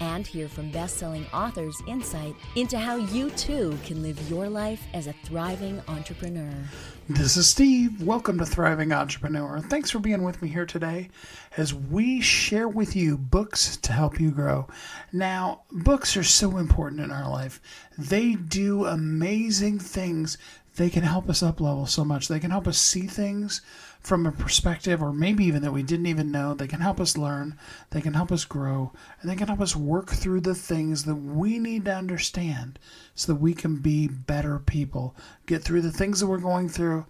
And hear from best selling authors' insight into how you too can live your life as a thriving entrepreneur. This is Steve. Welcome to Thriving Entrepreneur. Thanks for being with me here today as we share with you books to help you grow. Now, books are so important in our life. They do amazing things they can help us up level so much. They can help us see things from a perspective, or maybe even that we didn't even know. They can help us learn, they can help us grow, and they can help us work through the things that we need to understand so that we can be better people, get through the things that we're going through,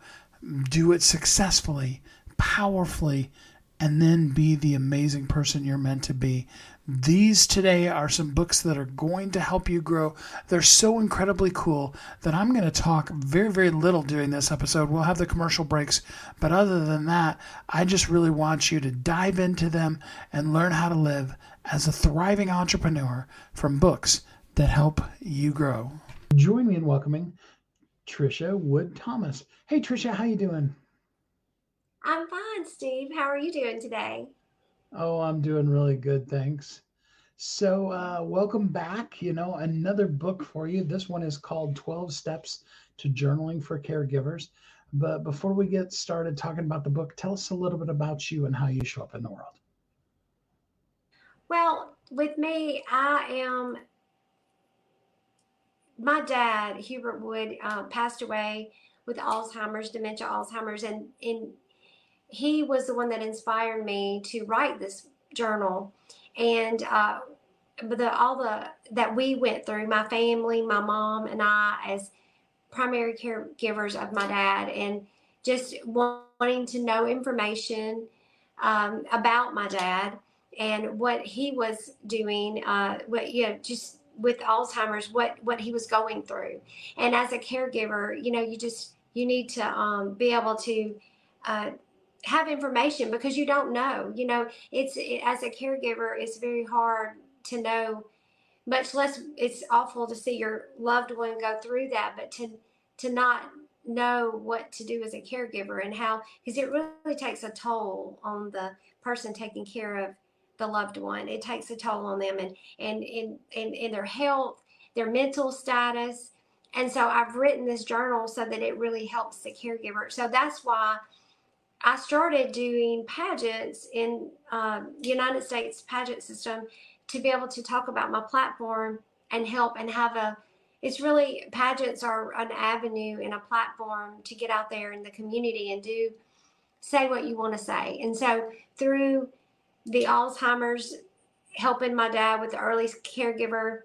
do it successfully, powerfully, and then be the amazing person you're meant to be. These today are some books that are going to help you grow. They're so incredibly cool that I'm going to talk very, very little during this episode. We'll have the commercial breaks, but other than that, I just really want you to dive into them and learn how to live as a thriving entrepreneur from books that help you grow. Join me in welcoming Tricia Wood Thomas. Hey Tricia, how you doing? I'm fine, Steve. How are you doing today? Oh, I'm doing really good, thanks. So, uh, welcome back. You know, another book for you. This one is called 12 Steps to Journaling for Caregivers. But before we get started talking about the book, tell us a little bit about you and how you show up in the world. Well, with me, I am. My dad, Hubert Wood, uh, passed away with Alzheimer's, dementia, Alzheimer's, and in he was the one that inspired me to write this journal. And uh, the all the that we went through my family my mom and i as primary caregivers of my dad and just wanting to know information um, about my dad and what he was doing uh, what you know just with alzheimer's what what he was going through. And as a caregiver you know you just you need to um, be able to uh, have information because you don't know. You know, it's it, as a caregiver, it's very hard to know. Much less, it's awful to see your loved one go through that, but to to not know what to do as a caregiver and how because it really takes a toll on the person taking care of the loved one. It takes a toll on them and and in in, in their health, their mental status. And so I've written this journal so that it really helps the caregiver. So that's why I started doing pageants in um, United States pageant system to be able to talk about my platform and help and have a it's really pageants are an avenue and a platform to get out there in the community and do say what you want to say. And so through the alzheimer's helping my dad with the early caregiver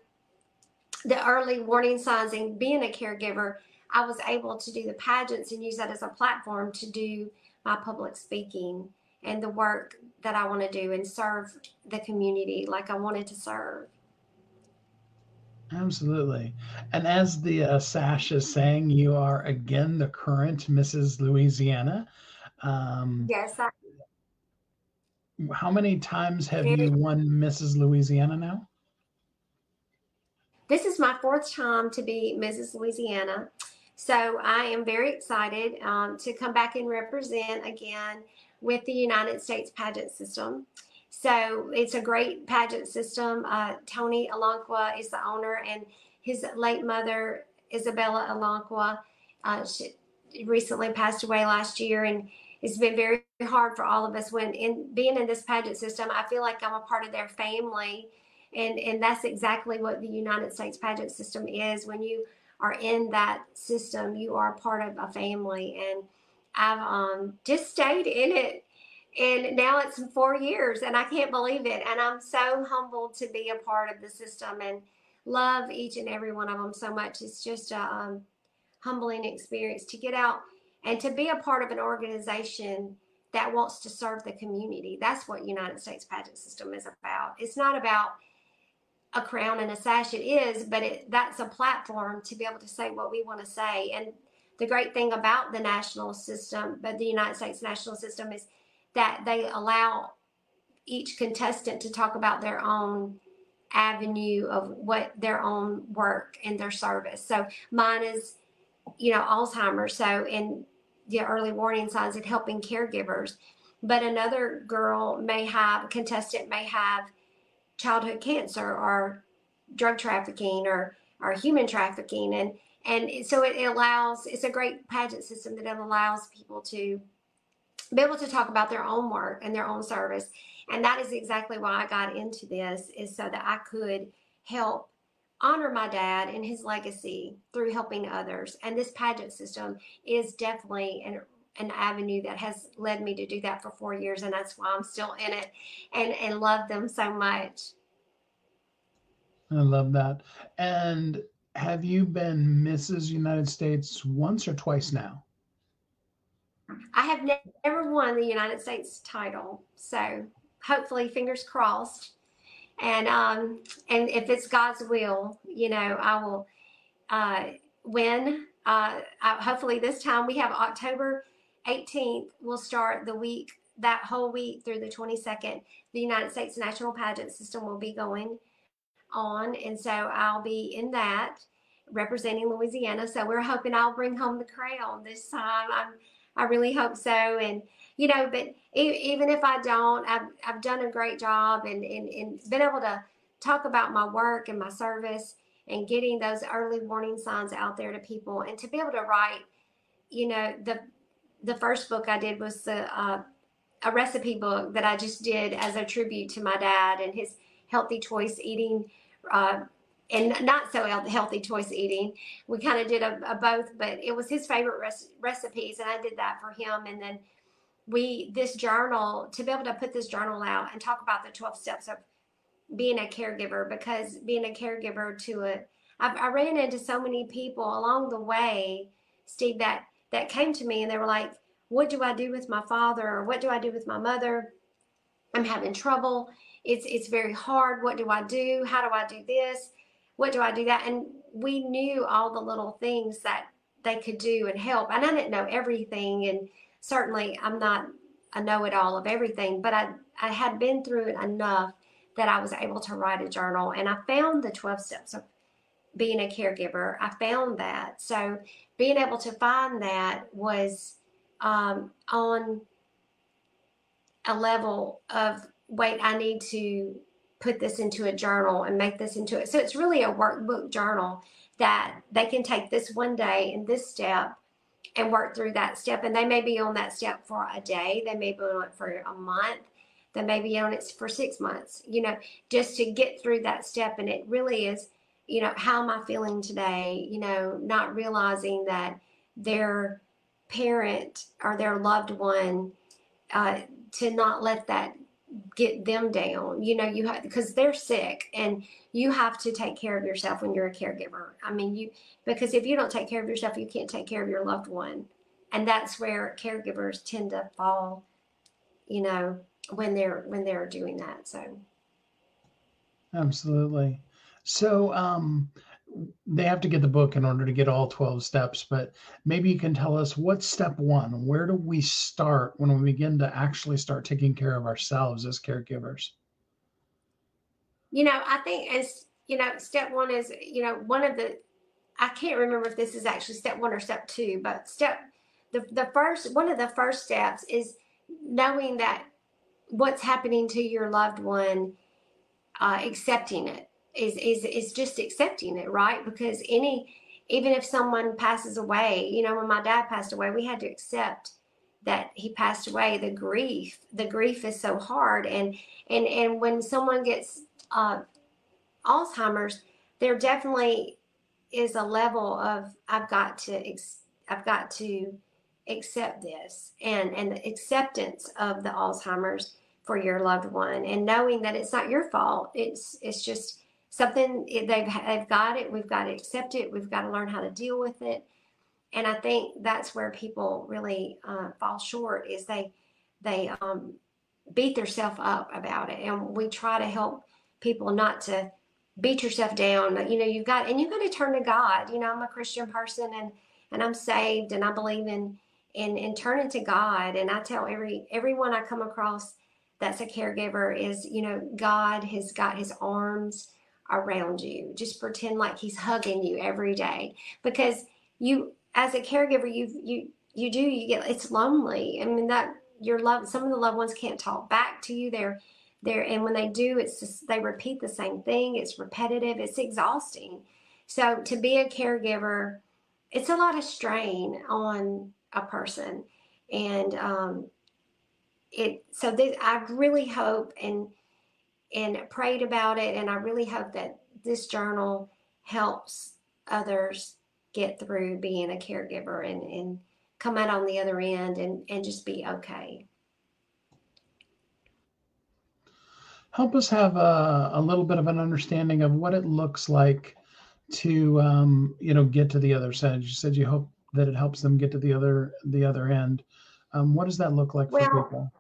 the early warning signs and being a caregiver i was able to do the pageants and use that as a platform to do my public speaking and the work that I want to do and serve the community like I wanted to serve. Absolutely. And as the uh, sash is saying, you are again the current Mrs. Louisiana. Um, yes. I- how many times have you won Mrs. Louisiana now? This is my fourth time to be Mrs. Louisiana. So I am very excited um, to come back and represent again with the United States pageant system. So it's a great pageant system. Uh, Tony Alankwa is the owner, and his late mother, Isabella Alankwa, uh, recently passed away last year. And it's been very hard for all of us when in being in this pageant system, I feel like I'm a part of their family. And, and that's exactly what the United States pageant system is. When you are in that system, you are part of a family. And I've um, just stayed in it. And now it's four years, and I can't believe it. And I'm so humbled to be a part of the system and love each and every one of them so much. It's just a um, humbling experience to get out and to be a part of an organization that wants to serve the community. That's what United States Pageant System is about. It's not about a crown and a sash it is but it that's a platform to be able to say what we want to say. And the great thing about the national system but the united states national system is that they allow each contestant to talk about their own avenue of what their own work and their service. So mine is you know alzheimer's. So in the early warning signs and helping caregivers. But another girl may have contestant may have childhood cancer or drug trafficking or or human trafficking. And and so it, allows it's a great pageant system that allows people to be able to talk about their own work and their own service. And that is exactly why i got into this is so that i could help honor my dad and his legacy through helping others. And this pageant system is definitely an an avenue that has led me to do that for four years and that's why i'm still in it and and love them so much. I love that. And have you been mrs united states once or twice now? I have never won the united states title so hopefully fingers crossed. And um and if it's god's will you know i will uh win. Uh I, hopefully this time we have october 18th will start the week, that whole week through the 22nd. The United States National Pageant System will be going on. And so I'll be in that representing Louisiana. So we're hoping I'll bring home the crown this time. I'm, I really hope so. And, you know, but even if I don't, I've, I've done a great job and, and, and been able to talk about my work and my service and getting those early warning signs out there to people and to be able to write, you know, the the first book I did was the, uh, a recipe book that I just did as a tribute to my dad and his healthy choice eating. Uh, and not so healthy choice eating. We kind of did a, a, both, but it was his favorite res- recipes, and I did that for him. And then we this journal to be able to put this journal out and talk about the twelve steps of being a caregiver because being a caregiver to a I've, I ran into so many people along the way, Steve, that that came to me and they were like, What do I do with my father? Or what do I do with my mother? I'm having trouble. It's it's very hard. What do I do? How do I do this? What do I do that? And we knew all the little things that they could do and help. And I didn't know everything. And certainly I'm not a know-it-all of everything, but I I had been through it enough that I was able to write a journal. And I found the 12 steps of being a caregiver. I found that. So being able to find that was um, on a level of wait, I need to put this into a journal and make this into it. So it's really a workbook journal that they can take this one day and this step and work through that step. And they may be on that step for a day, they may be on it for a month, they may be on it for six months, you know, just to get through that step. And it really is you know, how am I feeling today? You know, not realizing that their parent or their loved one, uh, to not let that get them down. You know, you have because they're sick and you have to take care of yourself when you're a caregiver. I mean, you because if you don't take care of yourself, you can't take care of your loved one. And that's where caregivers tend to fall, you know, when they're when they're doing that. So Absolutely. So um, they have to get the book in order to get all 12 steps, but maybe you can tell us what's step one? Where do we start when we begin to actually start taking care of ourselves as caregivers? You know, I think as, you know, step one is, you know, one of the, I can't remember if this is actually step one or step two, but step, the, the first, one of the first steps is knowing that what's happening to your loved one, uh, accepting it is is is just accepting it, right? Because any even if someone passes away, you know, when my dad passed away, we had to accept that he passed away. The grief, the grief is so hard, and and and when someone gets uh, Alzheimer's, there definitely is a level of I've got to ex- I've got to accept this and and the acceptance of the Alzheimer's for your loved one and knowing that it's not your fault. It's it's just something they've they've got it. We've got to accept it. We've got to learn how to deal with it. And I think that's where people really uh, fall short is they they um, beat themselves up about it. And we try to help people not to beat yourself down. But, you know, you've got and you've got to turn to God. You know, I'm a Christian person and and I'm saved and I believe in in in turning to God. And I tell every everyone I come across that's a caregiver is, you know, God has got his arms around you. Just pretend like he's hugging you every day. Because you as a caregiver, you you you do, you get it's lonely. I mean that your love some of the loved ones can't talk back to you. They're there and when they do it's just they repeat the same thing it's repetitive it's exhausting so to be a caregiver it's a lot of strain on a person and um, it so this, i really hope and and prayed about it and i really hope that this journal helps others get through being a caregiver and and come out on the other end and and just be okay. Help us have a, a little bit of an understanding of what it looks like to um, you know get to the other side. You said you hope that it helps them get to the other the other end. Um, what does that look like well, for people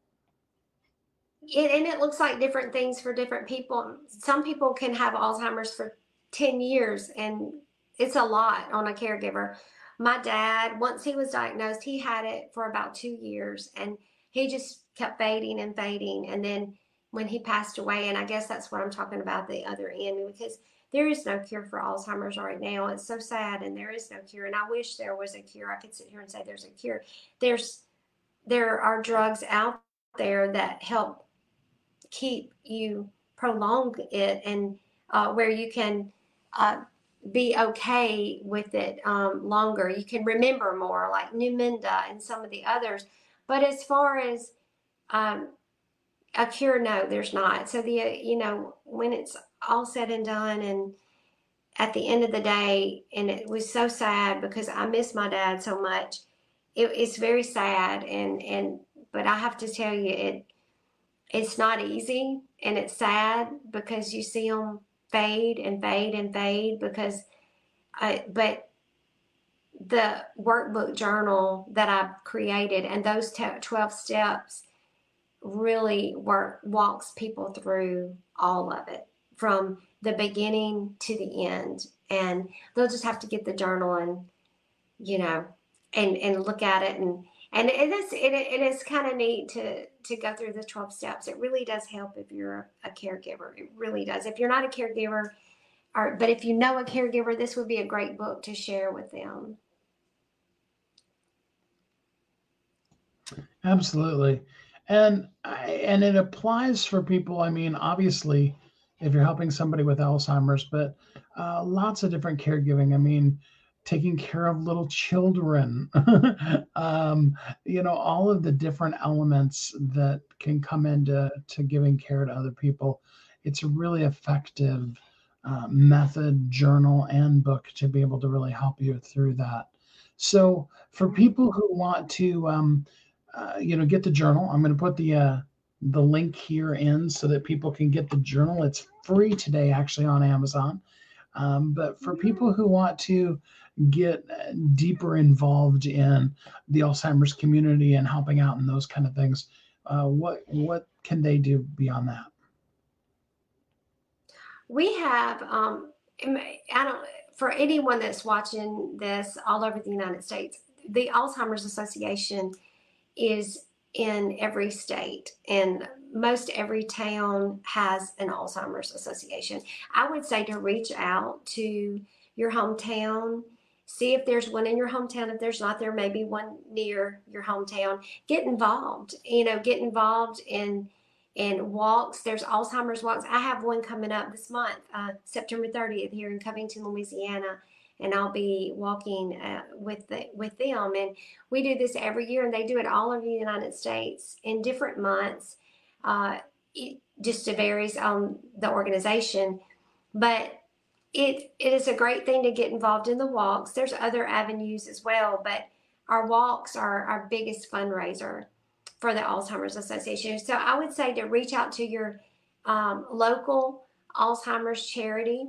it, and it looks like different things for different people some people can have alzheimer's for 10 years and it's a lot on a caregiver my dad once he was diagnosed he had it for about two years and he just kept fading and fading and then when he passed away. And I guess that's what I'm talking about the other end because there is no cure for Alzheimer's right now. It's so sad, and there is no cure. And I wish there was a cure. I could sit here and say there's a cure. There's there are drugs out there that help keep you prolong it and uh, where you can uh, be okay with it um, longer. You can remember more, like Namenda and some of the others. But as far as um, a cure no there's not so the uh, you know when it's all said and done and at the end of the day and it was so sad because i miss my dad so much it, it's very sad and and but i have to tell you it it's not easy and it's sad because you see them fade and fade and fade because I, but the workbook journal that I've created and those 12 steps really work walks people through all of it from the beginning to the end. And they'll just have to get the journal and you know and and look at it and and it is it, it is kind of neat to to go through the 12 steps it really does help if you're a, caregiver it really does if you're not a caregiver or but if you know a caregiver this would be a great book to share with them absolutely and and it applies for people. I mean, obviously, if you're helping somebody with Alzheimer's, but uh, lots of different caregiving. I mean, taking care of little children, um, you know, all of the different elements that can come into to giving care to other people. It's a really effective uh, method, journal, and book to be able to really help you through that. So, for people who want to um, uh, you know, get the journal. I'm going to put the uh, the link here in so that people can get the journal. It's free today, actually, on Amazon. Um, but for people who want to get deeper involved in the Alzheimer's community and helping out and those kind of things, uh, what what can they do beyond that? We have, um, I don't, for anyone that's watching this all over the United States, the Alzheimer's Association is in every state and most every town has an Alzheimer's association. I would say to reach out to your hometown, see if there's one in your hometown. If there's not, there may be one near your hometown. Get involved. You know, get involved in in walks. There's Alzheimer's walks. I have one coming up this month, uh, September 30th, here in Covington, Louisiana and I'll be walking uh, with the, with them. And we do this every year, and they do it all over the United States in different months. Uh, it just varies on the organization, but it it is a great thing to get involved in the walks. There's other avenues as well, but our walks are our biggest fundraiser for the Alzheimer's Association. So I would say to reach out to your um, local Alzheimer's charity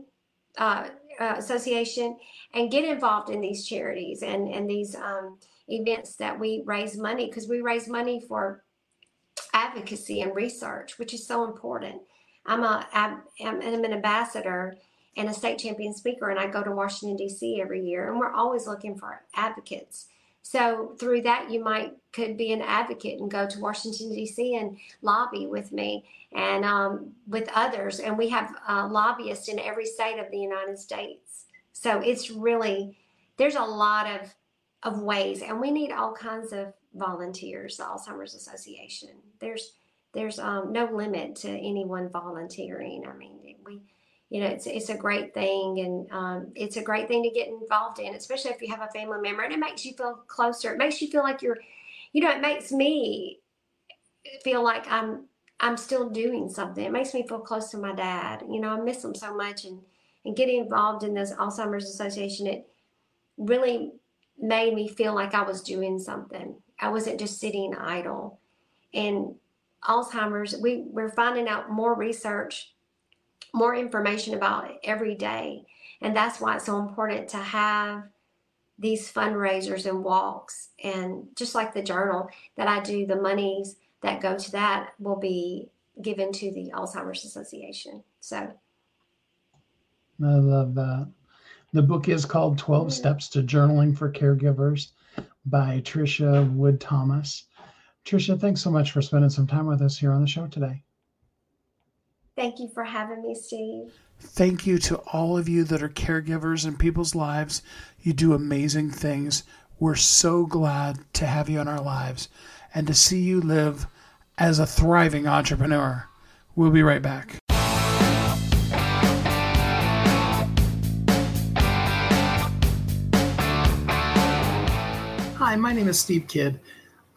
uh, uh, association and get involved in these charities and and these um, events that we raise money because we raise money for advocacy and research, which is so important. I'm a I'm, I'm an ambassador and a state champion speaker, and I go to Washington D.C. every year, and we're always looking for advocates. So through that, you might could be an advocate and go to Washington D.C. and lobby with me and um, with others. And we have uh, lobbyists in every state of the United States. So it's really there's a lot of of ways, and we need all kinds of volunteers. The Alzheimer's Association. There's there's um, no limit to anyone volunteering. I mean, we you know, it's it's a great thing, and um, it's a great thing to get involved in, especially if you have a family member, and it makes you feel closer. It makes you feel like you're, you know, it makes me feel like I'm I'm still doing something. It makes me feel close to my dad. You know, I miss him so much, and and getting involved in this Alzheimer's Association, it really made me feel like I was doing something. I wasn't just sitting idle, and Alzheimer's. We we're finding out more research more information about it every day. And that's why it's so important to have these fundraisers and walks. And just like the journal that I do, the monies that go to that will be given to the Alzheimer's Association. So I love that. The book is called 12 mm-hmm. Steps to Journaling for Caregivers by Tricia Wood Thomas. Tricia, thanks so much for spending some time with us here on the show today. Thank you for having me, Steve. Thank you to all of you that are caregivers in people's lives. You do amazing things. We're so glad to have you in our lives and to see you live as a thriving entrepreneur. We'll be right back. Hi, my name is Steve Kidd.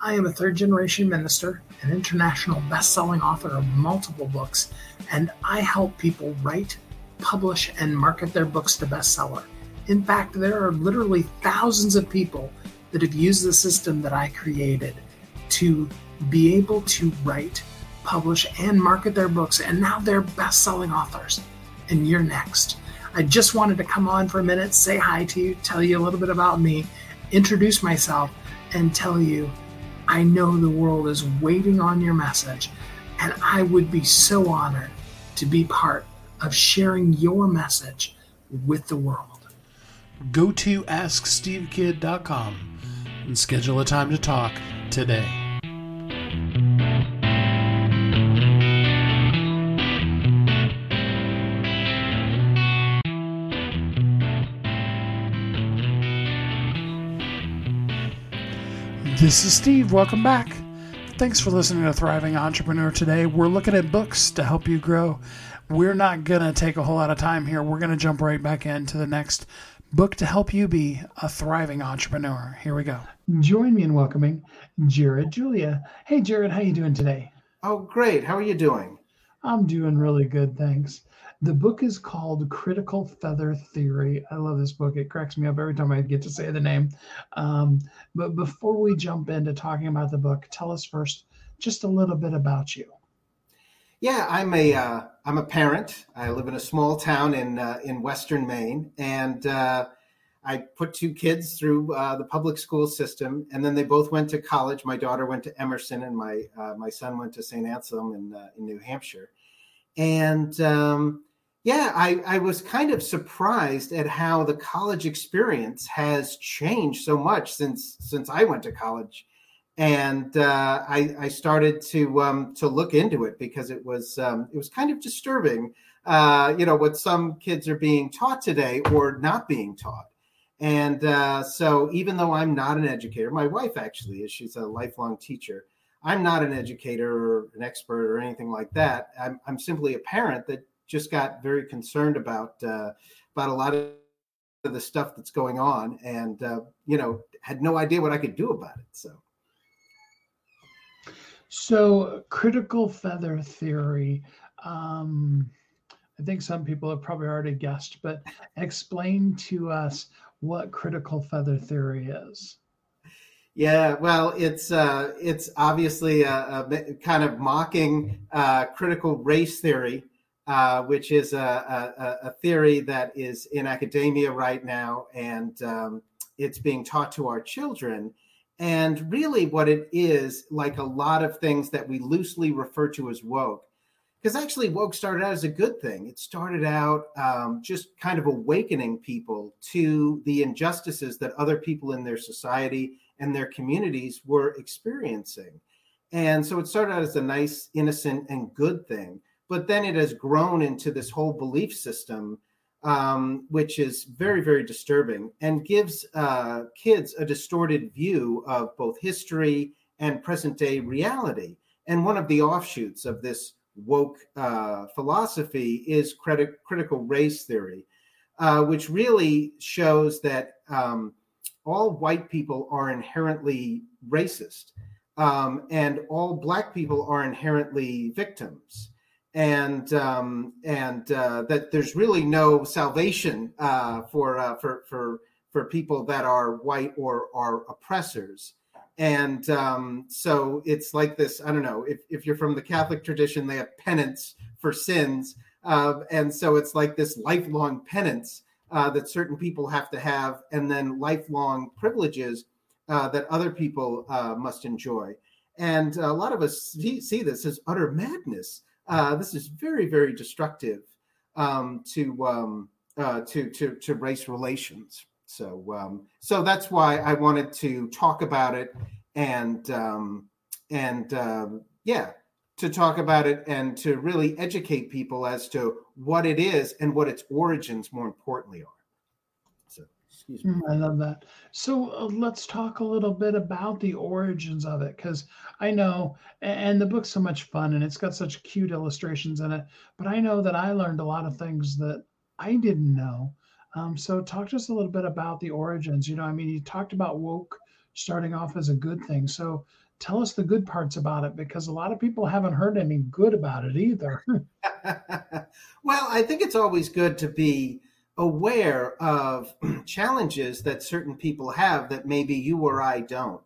I am a third generation minister, an international best selling author of multiple books, and I help people write, publish, and market their books to bestseller. In fact, there are literally thousands of people that have used the system that I created to be able to write, publish, and market their books, and now they're best selling authors. And you're next. I just wanted to come on for a minute, say hi to you, tell you a little bit about me, introduce myself, and tell you I know the world is waiting on your message, and I would be so honored to be part of sharing your message with the world. Go to AskSteveKidd.com and schedule a time to talk today. This is Steve. Welcome back. Thanks for listening to Thriving Entrepreneur today. We're looking at books to help you grow. We're not going to take a whole lot of time here. We're going to jump right back into the next book to help you be a thriving entrepreneur. Here we go. Join me in welcoming Jared Julia. Hey Jared, how you doing today? Oh, great. How are you doing? I'm doing really good, thanks. The book is called Critical Feather Theory. I love this book. It cracks me up every time I get to say the name. Um, but before we jump into talking about the book, tell us first just a little bit about you. Yeah, I'm a am uh, a parent. I live in a small town in uh, in Western Maine, and uh, I put two kids through uh, the public school system, and then they both went to college. My daughter went to Emerson, and my uh, my son went to St. Anselm in in New Hampshire. And um, yeah, I, I was kind of surprised at how the college experience has changed so much since since I went to college, and uh, I, I, started to um, to look into it because it was um, it was kind of disturbing, uh, you know, what some kids are being taught today or not being taught. And uh, so, even though I'm not an educator, my wife actually is. She's a lifelong teacher. I'm not an educator or an expert or anything like that. I'm, I'm simply a parent that just got very concerned about uh, about a lot of the stuff that's going on, and uh, you know had no idea what I could do about it. So, so critical feather theory. Um, I think some people have probably already guessed, but explain to us what critical feather theory is. Yeah, well, it's uh, it's obviously a, a, kind of mocking uh, critical race theory, uh, which is a, a, a, theory that is in academia right now, and um, it's being taught to our children. And really, what it is, like a lot of things that we loosely refer to as woke, because actually woke started out as a good thing. It started out um, just kind of awakening people to the injustices that other people in their society and their communities were experiencing. And so it started out as a nice, innocent, and good thing. But then it has grown into this whole belief system, um, which is very, very disturbing and gives uh, kids a distorted view of both history and present day reality. And one of the offshoots of this woke uh, philosophy is critical race theory, uh, which really shows that um, all white people are inherently racist um, and all black people are inherently victims. And um, and uh, that there's really no salvation uh, for uh, for for for people that are white or are oppressors. And um, so it's like this i don't know if, if you're from the catholic tradition they have penance for sins uh, and so it's like this lifelong penance uh, that certain people have to have and then lifelong privileges uh, that other people must enjoy. And a lot of us see, see this as utter madness uh, this is very very destructive um, to, um, uh, to to to race relations so, um, so that's why I wanted to talk about it, and um, and um, yeah, to talk about it and to really educate people as to what it is and what its origins, more importantly, are. Excuse me. Mm, I love that. So uh, let's talk a little bit about the origins of it, because I know, and the book's so much fun, and it's got such cute illustrations in it. But I know that I learned a lot of things that I didn't know um, so talk to us a little bit about the origins. You know, I mean, you talked about woke starting off as a good thing. So tell us the good parts about it because a lot of people haven't heard any good about it either. well, I think it's always good to be aware of challenges that certain people have that maybe you or I don't.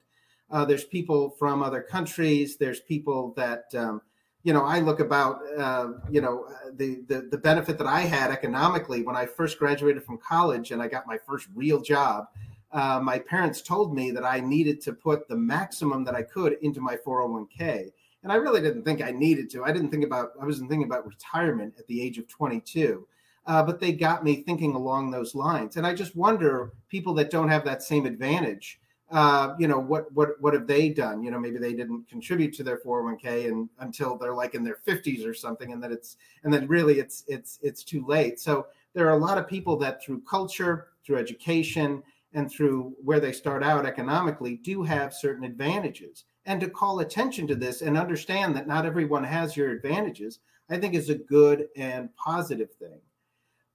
Uh, there's people from other countries. There's people that um, you know, I look about, uh, you know, the, the, the benefit that I had economically when I first graduated from college and I got my first real job. Uh, my parents told me that I needed to put the maximum that I could into my 401k, and I really didn't think I needed to. I didn't think about I wasn't thinking about retirement at the age of 22. Uh, but they got me thinking along those lines, and I just wonder people that don't have that same advantage uh, you know what what what have they done? You know maybe they didn't contribute to their 401k and until they're like in their 50s or something and then it's and then really it's it's it's too late. So there are a lot of people that through culture through education and through where they start out economically do have certain advantages. And to call attention to this and understand that not everyone has your advantages i think is a good and positive thing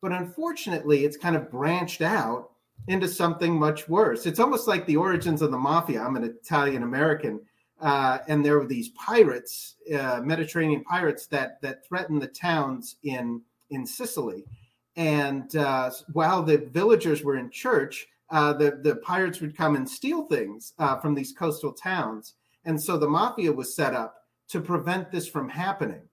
but unfortunately it's kind of branched out into something much worse. It's almost like the origins of the mafia. I'm an Italian American, uh, and there were these pirates, uh, Mediterranean pirates that that threatened the towns in in Sicily. And uh, while the villagers were in church, uh, the the pirates would come and steal things uh, from these coastal towns. And so the mafia was set up to prevent this from happening.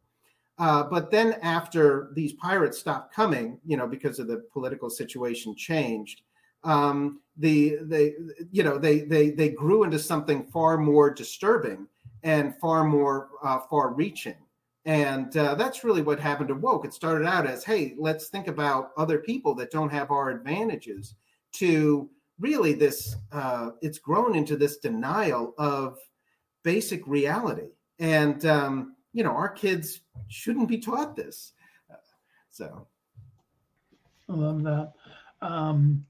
Uh, but then after these pirates stopped coming, you know, because of the political situation changed, um, the they you know they they they grew into something far more disturbing and far more uh, far reaching and uh, that's really what happened to woke. It started out as hey let's think about other people that don't have our advantages to really this uh, it's grown into this denial of basic reality. And um, you know our kids shouldn't be taught this so i love that um,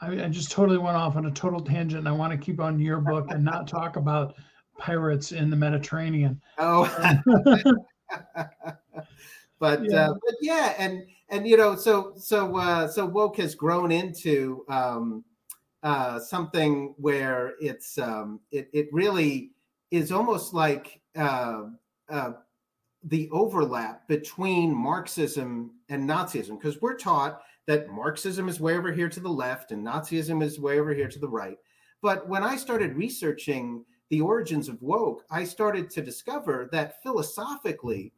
I, I, just totally went off on a total tangent. And I want to keep on your book and not talk about pirates in the Mediterranean. Oh, but yeah. Uh, but yeah, and and you know, so so uh, so woke has grown into um, uh, something where it's um, it it really is almost like uh, uh, the overlap between Marxism and Nazism because we're taught that Marxism is way over here to the left and Nazism is way over here to the right. But when I started researching the origins of woke, I started to discover that philosophically,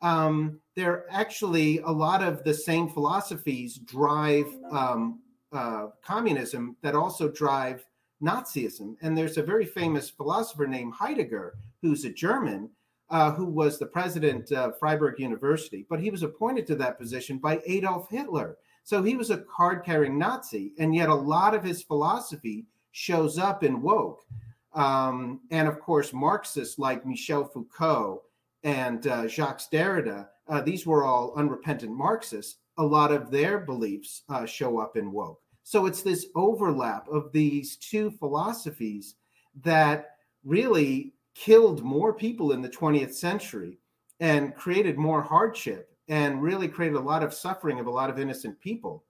um, there actually a lot of the same philosophies drive um, uh, communism that also drive Nazism. And there's a very famous philosopher named Heidegger, who's a German, uh, who was the president of Freiburg University, but he was appointed to that position by Adolf Hitler. So he was a card carrying Nazi, and yet a lot of his philosophy shows up in woke. Um, and of course, Marxists like Michel Foucault and uh, Jacques Derrida, uh, these were all unrepentant Marxists. A lot of their beliefs uh, show up in woke. So it's this overlap of these two philosophies that really killed more people in the 20th century and created more hardship and really created a lot of suffering of a lot of innocent people.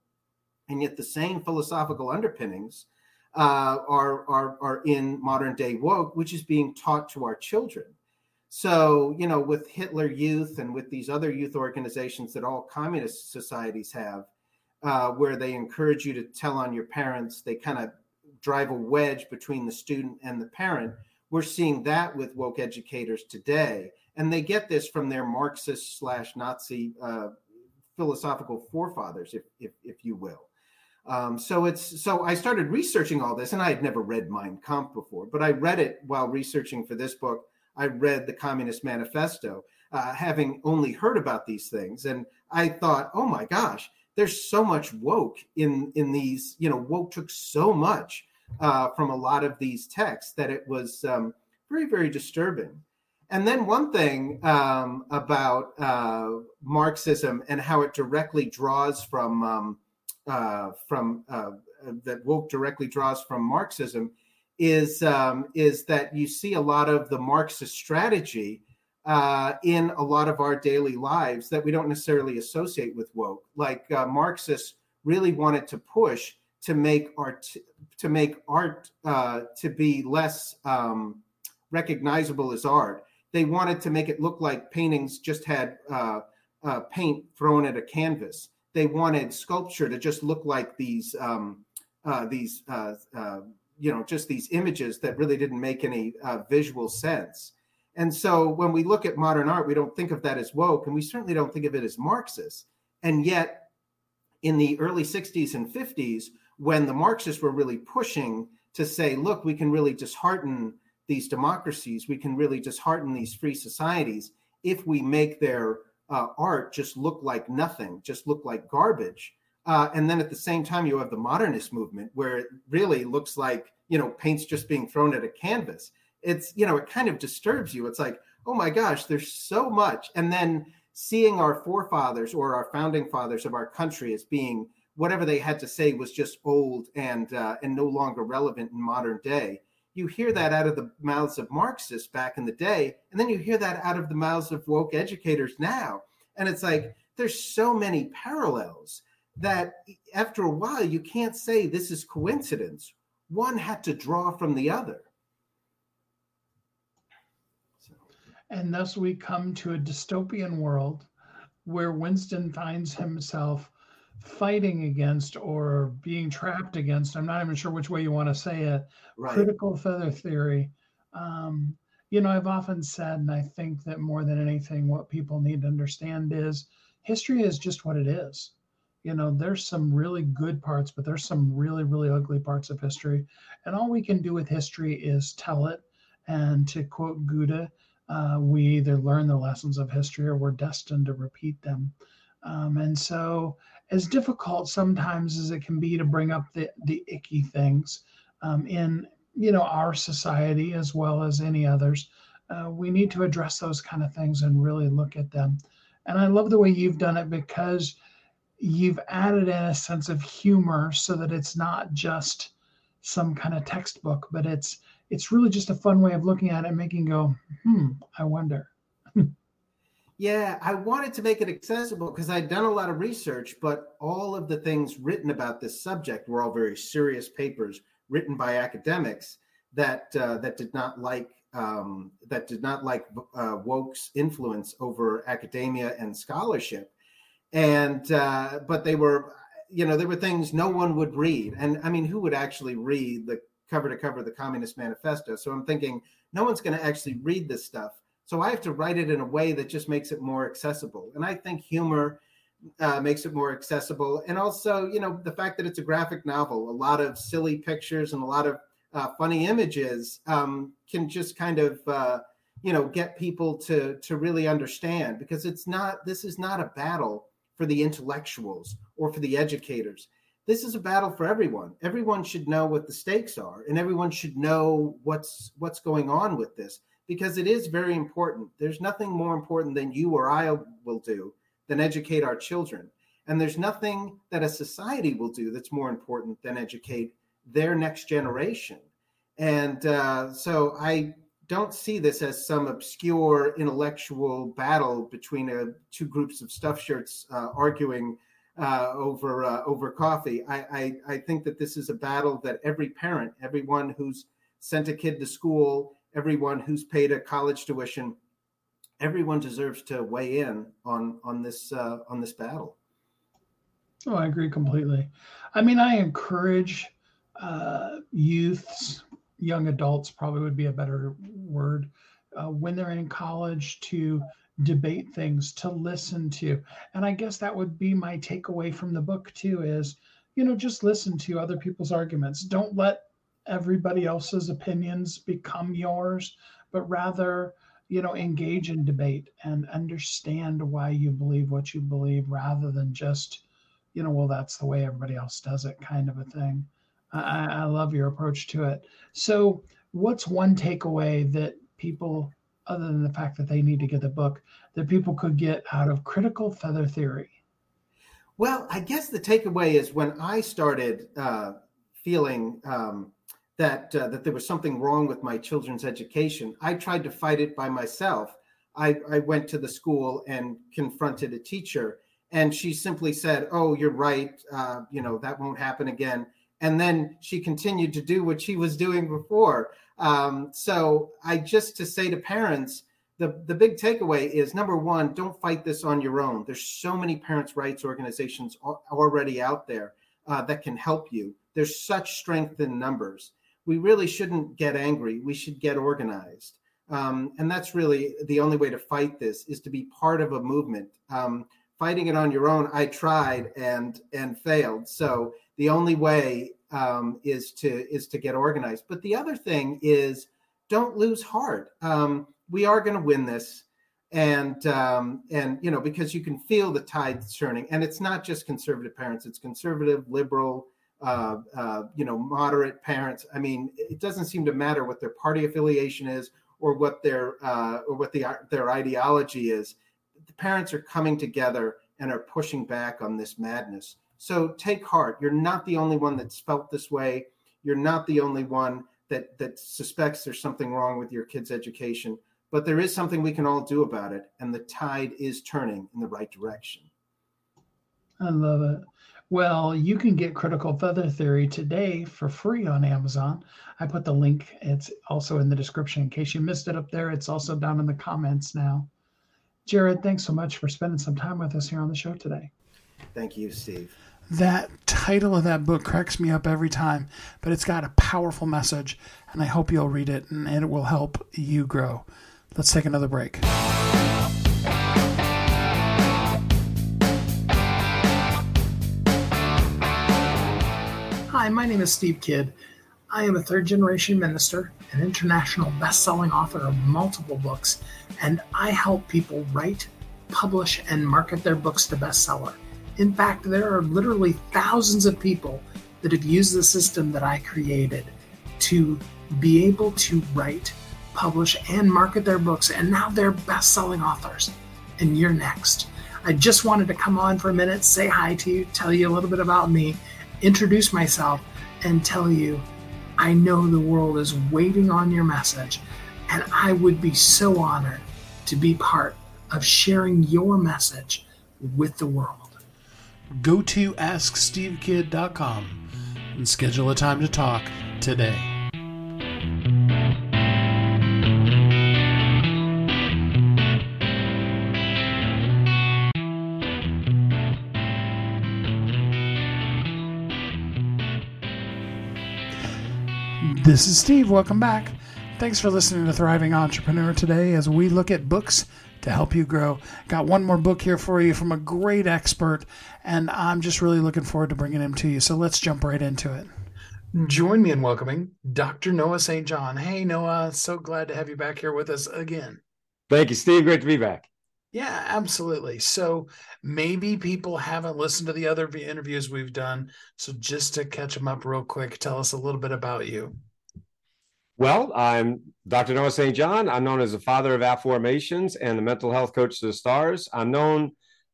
And yet, the same philosophical underpinnings uh, are, are, are in modern day woke, which is being taught to our children. So, you know, with Hitler Youth and with these other youth organizations that all communist societies have, uh, where they encourage you to tell on your parents, they kind of drive a wedge between the student and the parent. We're seeing that with woke educators today and they get this from their Marxist slash Nazi uh, philosophical forefathers, if, if, if you will. Um, so it's so I started researching all this, and I had never read Mein Kampf before, but I read it while researching for this book. I read the Communist Manifesto, uh, having only heard about these things, and I thought, oh my gosh, there's so much woke in in these. You know, woke took so much uh, from a lot of these texts that it was um, very very disturbing. And then one thing um, about uh, Marxism and how it directly draws from um, uh, from uh, that woke directly draws from Marxism is um, is that you see a lot of the Marxist strategy uh, in a lot of our daily lives that we don't necessarily associate with woke. Like uh, Marxists really wanted to push to make art to make art uh, to be less um, recognizable as art they wanted to make it look like paintings just had uh, uh, paint thrown at a canvas. They wanted sculpture to just look like these um, uh, these you know just these images that really didn't make any visual sense. And so when we look at modern art, we don't think of that as woke, and we certainly don't think of it as Marxist. And yet, in the early 60s and 50s, when the Marxists were really pushing to say, look, we can really dishearten these democracies, we can really dishearten these free societies if we make their uh, art just look like nothing, just look like garbage. Uh, and then at the same time, you have the modernist movement where it really looks like, you know, paint's just being thrown at a canvas. It's, you know, it kind of disturbs you. It's like, oh my gosh, there's so much. And then seeing our forefathers or our founding fathers of our country as being whatever they had to say was just old and uh, and no longer relevant in modern day you hear that out of the mouths of Marxists back in the day, and then you hear that out of the mouths of woke educators now. And it's like there's so many parallels that after a while you can't say this is coincidence. One had to draw from the other. So. And thus we come to a dystopian world where Winston finds himself fighting against or being trapped against i'm not even sure which way you want to say it right. critical feather theory. Um, you know i've often said and i think that more than anything what people need to understand is history is just what it is. You know there's some really good parts but there's some really really ugly parts of history. And all we can do with history is tell it. And to quote Goethe, uh, we either learn the lessons of history or we're destined to repeat them. Um, and so as difficult sometimes as it can be to bring up the, the icky things um, in you know our society as well as any others uh, we need to address those kind of things and really look at them. And i love the way you've done it because you've added in a sense of humor so that it's not just some kind of textbook but it's it's really just a fun way of looking at it and making go hmm i wonder. Yeah, I wanted to make it accessible because I'd done a lot of research, but all of the things written about this subject were all very serious papers written by academics that uh, that did not like um, that did not like uh, woke's influence over academia and scholarship, and uh, but they were, you know, there were things no one would read, and I mean, who would actually read the cover to cover the Communist Manifesto? So I'm thinking no one's going to actually read this stuff so I have to write it in a way that just makes it more accessible. And I think humor uh, makes it more accessible. And also, you know, the fact that it's a graphic novel, a lot of silly pictures and a lot of uh, funny images um, can just kind of, uh, you know get people to to really understand because it's not this is not a battle for the intellectuals or for the educators this is a battle for everyone. Everyone should know what the stakes are and everyone should know what's what's going on with this because it is very important. There's nothing more important than you or i will do than educate our children. And there's nothing that a society will do that's more important than educate their next generation. And uh, so i don't see this as some obscure intellectual battle between uh, two groups of stuff shirts uh, arguing uh, over uh, over coffee. I, I, I think that this is a battle that every parent, everyone who's sent a kid to school, everyone who's paid a college tuition, everyone deserves to weigh in on on this uh, on this battle. Oh, I agree completely. I mean, I encourage uh, youths, young adults probably would be a better word, uh, when they're in college to debate things, to listen to. And I guess that would be my takeaway from the book too is, you know, just listen to other people's arguments. Don't let everybody else's opinions become yours, but rather, you know, engage in debate and understand why you believe what you believe rather than just, you know, well, that's the way everybody else does it kind of a thing. I, I love your approach to it. So, what's one takeaway that people, other than the fact that they need to get the book, that people could get out of critical feather theory? Well, I guess the takeaway is when I started uh, feeling um, that uh, that there was something wrong with my children's education, I tried to fight it by myself. I, I went to the school and confronted a teacher, and she simply said, "Oh, you're right. Uh, you know that won't happen again." and then she continued to do what she was doing before. Um, so I just to say to parents, the the big takeaway is number one, don't fight this on your own. There's so many parents' rights organizations already out there uh, that can help you. There's such strength in numbers. We really shouldn't get angry. We should get organized. Um, and that's really the only way to fight this is to be part of a movement. Um, fighting it on your own, I tried and and failed. So the only way um, is to is to get organized. But the other thing is, don't lose heart. Um, we are going to win this, and um, and you know because you can feel the tide turning, and it's not just conservative parents; it's conservative, liberal, uh, uh, you know, moderate parents. I mean, it doesn't seem to matter what their party affiliation is or what their uh, or what the their ideology is. The parents are coming together and are pushing back on this madness. So take heart. You're not the only one that's felt this way. You're not the only one that that suspects there's something wrong with your kid's education. But there is something we can all do about it, and the tide is turning in the right direction. I love it. Well, you can get Critical Feather Theory today for free on Amazon. I put the link, it's also in the description in case you missed it up there. It's also down in the comments now. Jared, thanks so much for spending some time with us here on the show today. Thank you, Steve. That title of that book cracks me up every time, but it's got a powerful message, and I hope you'll read it and it will help you grow. Let's take another break. Hi, my name is Steve Kidd. I am a third generation minister, an international best selling author of multiple books, and I help people write, publish, and market their books to bestseller. In fact, there are literally thousands of people that have used the system that I created to be able to write, publish, and market their books, and now they're best selling authors. And you're next. I just wanted to come on for a minute, say hi to you, tell you a little bit about me, introduce myself, and tell you I know the world is waiting on your message, and I would be so honored to be part of sharing your message with the world go to AskSteveKidd.com and schedule a time to talk today. This is Steve. Welcome back. Thanks for listening to Thriving Entrepreneur today as we look at books to help you grow. Got one more book here for you from a great expert, and I'm just really looking forward to bringing him to you. So let's jump right into it. Join me in welcoming Dr. Noah St. John. Hey, Noah, so glad to have you back here with us again. Thank you, Steve. Great to be back. Yeah, absolutely. So maybe people haven't listened to the other interviews we've done. So just to catch them up real quick, tell us a little bit about you. Well, I'm Dr. Noah St. John. I'm known as the father of affirmations and the mental health coach to the stars. I'm known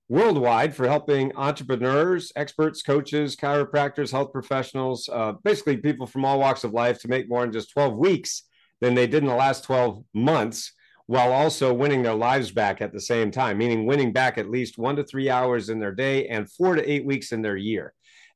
worldwide for helping entrepreneurs, experts, coaches, chiropractors, health professionals, uh, basically people from all walks of life to make more in just 12 weeks than they did in the last 12 months while also winning their lives back at the same time, meaning winning back at least one to three hours in their day and four to eight weeks in their year.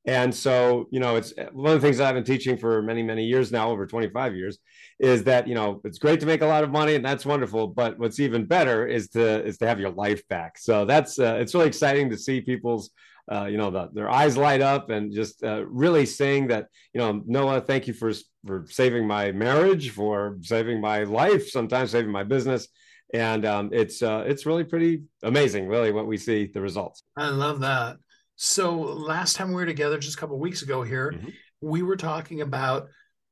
And so, you know, it's one of the things I've been teaching for many, many years now, over 25 years, is that, you know, it's great to make a lot of money and that's wonderful. But what's even better is to is to have your life back. So that's uh, it's really exciting to see people's uh, you know, the, their eyes light up and just uh, really saying that, you know, Noah, thank you for for saving my marriage, for saving my life, sometimes saving my business, and um, it's uh, it's really pretty amazing, really, what we see the results. I love that. So last time we were together, just a couple weeks ago here, mm-hmm. we were talking about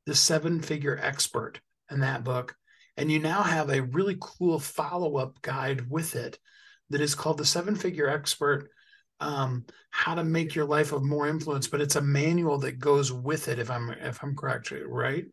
the seven figure expert in that book. And you now have a really cool follow up guide with it that is called the seven figure expert um, how to make your life of more influence but it's a manual that goes with it if i'm if i'm correct right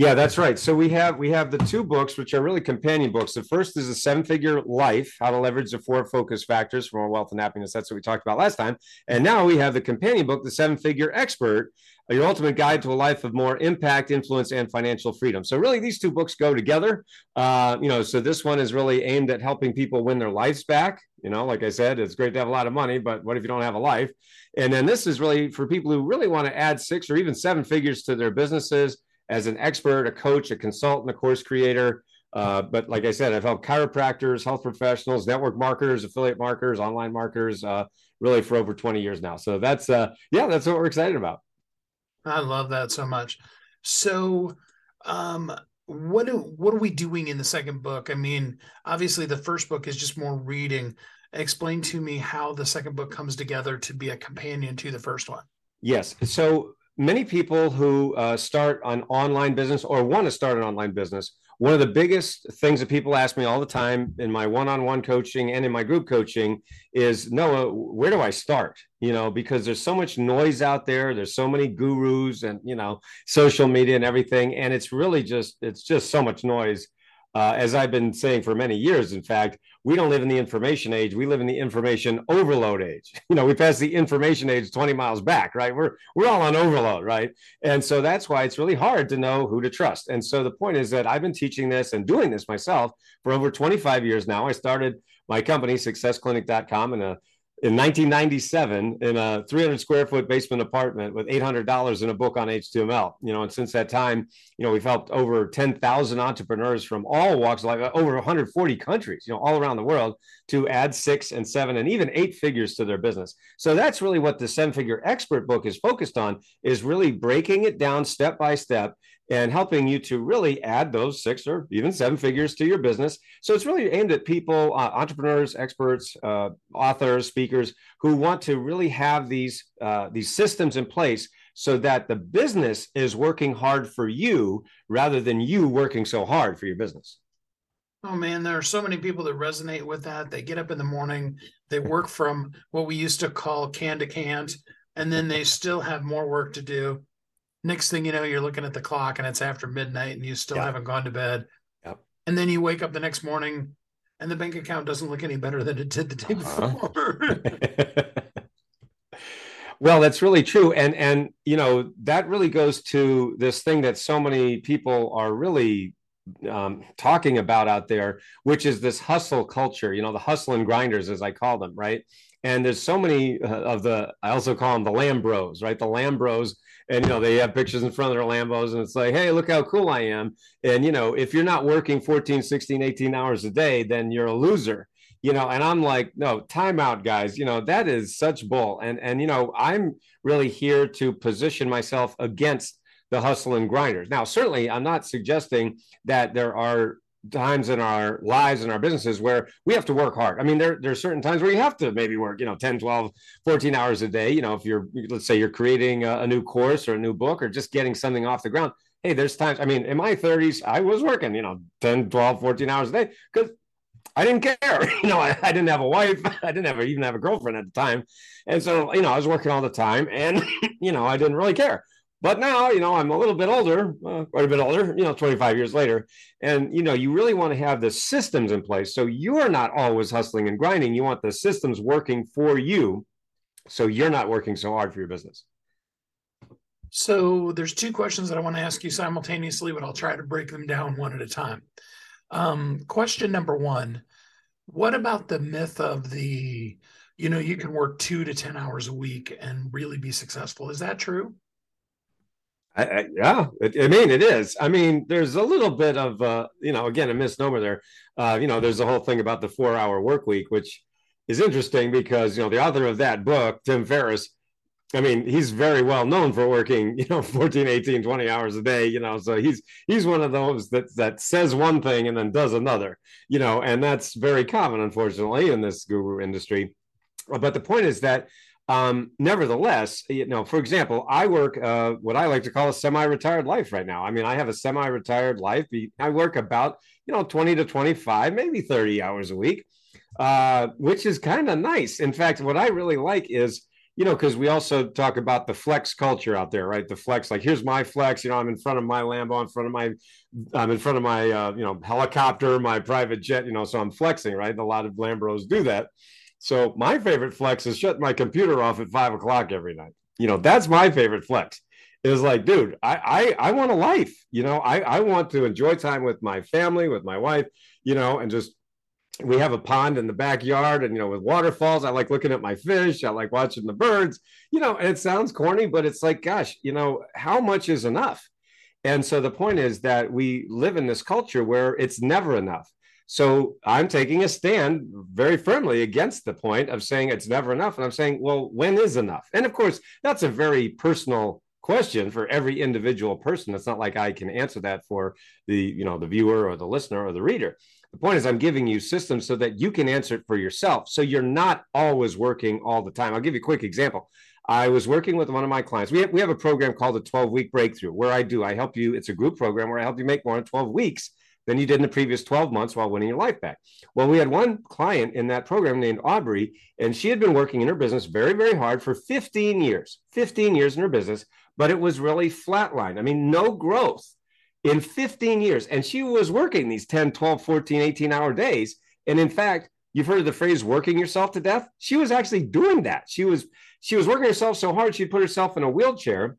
yeah, that's right. So we have we have the two books, which are really companion books. The first is a seven figure life, how to leverage the four focus factors for more wealth and happiness. That's what we talked about last time. And now we have the companion book, the seven figure expert, your ultimate guide to a life of more impact, influence, and financial freedom. So really, these two books go together. Uh, you know, so this one is really aimed at helping people win their lives back. You know, like I said, it's great to have a lot of money, but what if you don't have a life? And then this is really for people who really want to add six or even seven figures to their businesses as an expert, a coach, a consultant, a course creator. Uh, but like I said, I've helped chiropractors, health professionals, network marketers, affiliate marketers, online marketers, uh, really for over 20 years now. So that's, uh, yeah, that's what we're excited about. I love that so much. So, um, what do, what are we doing in the second book? I mean, obviously the first book is just more reading. Explain to me how the second book comes together to be a companion to the first one. Yes. So many people who uh, start an online business or want to start an online business, one of the biggest things that people ask me all the time in my one-on-one coaching and in my group coaching is Noah, where do I start? You know, because there's so much noise out there. There's so many gurus and you know social media and everything, and it's really just it's just so much noise uh, as I've been saying for many years, in fact, we don't live in the information age. We live in the information overload age. You know, we passed the information age 20 miles back, right? We're we're all on overload, right? And so that's why it's really hard to know who to trust. And so the point is that I've been teaching this and doing this myself for over 25 years now. I started my company, successclinic.com, in a in 1997 in a 300 square foot basement apartment with $800 in a book on HTML. You know, and since that time, you know, we've helped over 10,000 entrepreneurs from all walks of life, uh, over 140 countries, you know, all around the world to add six and seven and even eight figures to their business. So that's really what the seven figure expert book is focused on is really breaking it down step by step and helping you to really add those six or even seven figures to your business. So it's really aimed at people, uh, entrepreneurs, experts, uh, authors, speakers who want to really have these uh, these systems in place so that the business is working hard for you rather than you working so hard for your business. Oh man, there are so many people that resonate with that. They get up in the morning, they work from what we used to call can to can't, and then they still have more work to do Next thing you know, you're looking at the clock and it's after midnight and you still yep. haven't gone to bed. Yep. And then you wake up the next morning and the bank account doesn't look any better than it did the day uh-huh. before. well, that's really true. And and you know, that really goes to this thing that so many people are really um, talking about out there, which is this hustle culture, you know, the hustle and grinders, as I call them, right? And there's so many uh, of the, I also call them the Lambros, right? The Lambros and you know they have pictures in front of their lambos and it's like hey look how cool i am. And you know if you're not working 14 16 18 hours a day then you're a loser you know? And i'm like no timeout guys. You know that is such bull. And and you know i'm really here to position myself against the hustle and grinders. Now certainly i'm not suggesting that there are times in our lives and our businesses where we have to work hard. I mean, there, there are certain times where you have to maybe work, you know, 10, 12, 14 hours a day. You know, if you're, let's say you're creating a, a new course or a new book or just getting something off the ground. Hey, there's times, I mean, in my 30s, I was working, you know, 10, 12, 14 hours a day because I didn't care. You know, I, I, didn't have a wife. I didn't have even have a girlfriend at the time. And so, you know, I was working all the time and, you know, I didn't really care. But now, you know, I'm a little bit older, uh, quite a bit older, you know, 25 years later. And, you know, you really want to have the systems in place. So you're not always hustling and grinding. You want the systems working for you. So you're not working so hard for your business. So there's two questions that I want to ask you simultaneously, but I'll try to break them down one at a time. Um, question number one What about the myth of the, you know, you can work two to 10 hours a week and really be successful? Is that true? I, yeah, it, I mean it is. I mean, there's a little bit of uh, you know, again, a misnomer there. Uh, you know, there's the whole thing about the four-hour work week, which is interesting because you know the author of that book, Tim Ferriss. I mean, he's very well known for working, you know, 14, 18, 20 hours a day, you know. So he's he's one of those that that says one thing and then does another, you know, and that's very common, unfortunately, in this guru industry. But the point is that um, nevertheless, you know, for example, I work uh, what I like to call a semi-retired life right now. I mean, I have a semi-retired life. I work about you know 20 to 25, maybe 30 hours a week, uh, which is kind of nice. In fact, what I really like is you know, because we also talk about the flex culture out there, right? The flex, like here's my flex. You know, I'm in front of my Lambo, in front of my, I'm in front of my, uh, you know, helicopter, my private jet. You know, so I'm flexing, right? And a lot of Lambros do that. So my favorite flex is shut my computer off at five o'clock every night. You know, that's my favorite flex. Is like, dude, I, I I want a life. You know, I I want to enjoy time with my family, with my wife. You know, and just we have a pond in the backyard and you know with waterfalls i like looking at my fish i like watching the birds you know and it sounds corny but it's like gosh you know how much is enough and so the point is that we live in this culture where it's never enough so I'm taking a stand very firmly against the point of saying it's never enough. And I'm saying, well, when is enough? And of course, that's a very personal question for every individual person. It's not like I can answer that for the, you know, the viewer or the listener or the reader. The point is I'm giving you systems so that you can answer it for yourself. So you're not always working all the time. I'll give you a quick example. I was working with one of my clients. We have, we have a program called the 12 week breakthrough where I do, I help you. It's a group program where I help you make more in 12 weeks than you did in the previous 12 months while winning your life back. Well, we had one client in that program named Aubrey, and she had been working in her business very, very hard for 15 years, 15 years in her business, but it was really flatlined. I mean, no growth in 15 years. And she was working these 10, 12, 14, 18 hour days. And in fact, you've heard of the phrase working yourself to death. She was actually doing that. She was she was working herself so hard she'd put herself in a wheelchair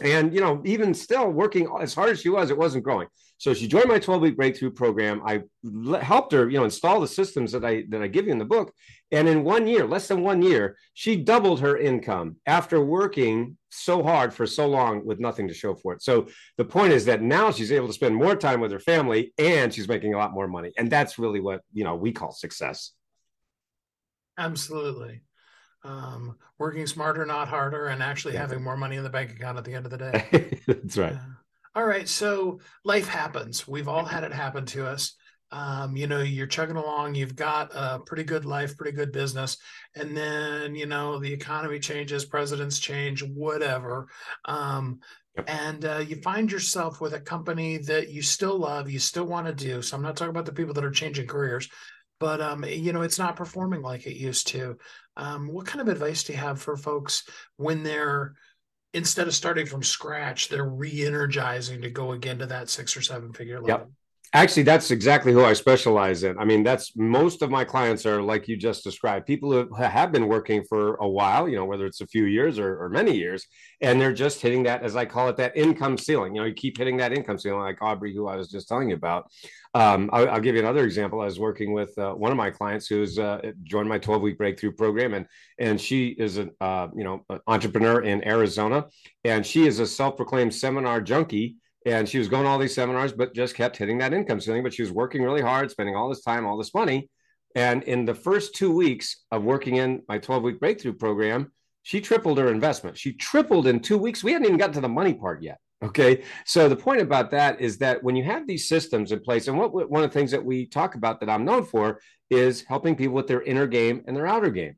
and you know even still working as hard as she was it wasn't growing so she joined my 12 week breakthrough program. I helped her you know install the systems that i that i give you in the book. And in one year less than one year she doubled her income after working so hard for so long with nothing to show for it. So the point is that now she's able to spend more time with her family and she's making a lot more money. And that's really what you know we call success. Absolutely. Um, working smarter, not harder, and actually yeah. having more money in the bank account at the end of the day. That's right. All right. So life happens. We've all had it happen to us. Um, you know, you're chugging along, you've got a pretty good life, pretty good business, and then, you know, the economy changes, presidents change, whatever. Um, Yep. and uh, you find yourself with a company that you still love, you still want to do. So I'm not talking about the people that are changing careers, but um, you know it's not performing like it used to. Um, what kind of advice do you have for folks when they're instead of starting from scratch, they're re-energizing to go again to that six or seven figure level? Yep. Actually, that's exactly who I specialize in. I mean, that's most of my clients are like you just described, people who have been working for a while, you know, whether it's a few years or, or many years, and they're just hitting that, as I call it, that income ceiling. You know, you keep hitting that income ceiling, like Aubrey, who I was just telling you about. Um, I'll, I'll, give you another example. I was working with uh, one of my clients who's uh, joined my 12 week breakthrough program, and and she is an uh, you know an entrepreneur in Arizona, and she is a self proclaimed seminar junkie and she was going all these seminars, but just kept hitting that income ceiling. But she was working really hard, spending all this time, all this money. And in the first two weeks of working in my 12 week breakthrough program, she tripled her investment. She tripled in two weeks. We hadn't even gotten to the money part yet. Okay. So the point about that is that when you have these systems in place, and what one of the things that we talk about that I'm known for is helping people with their inner game and their outer game.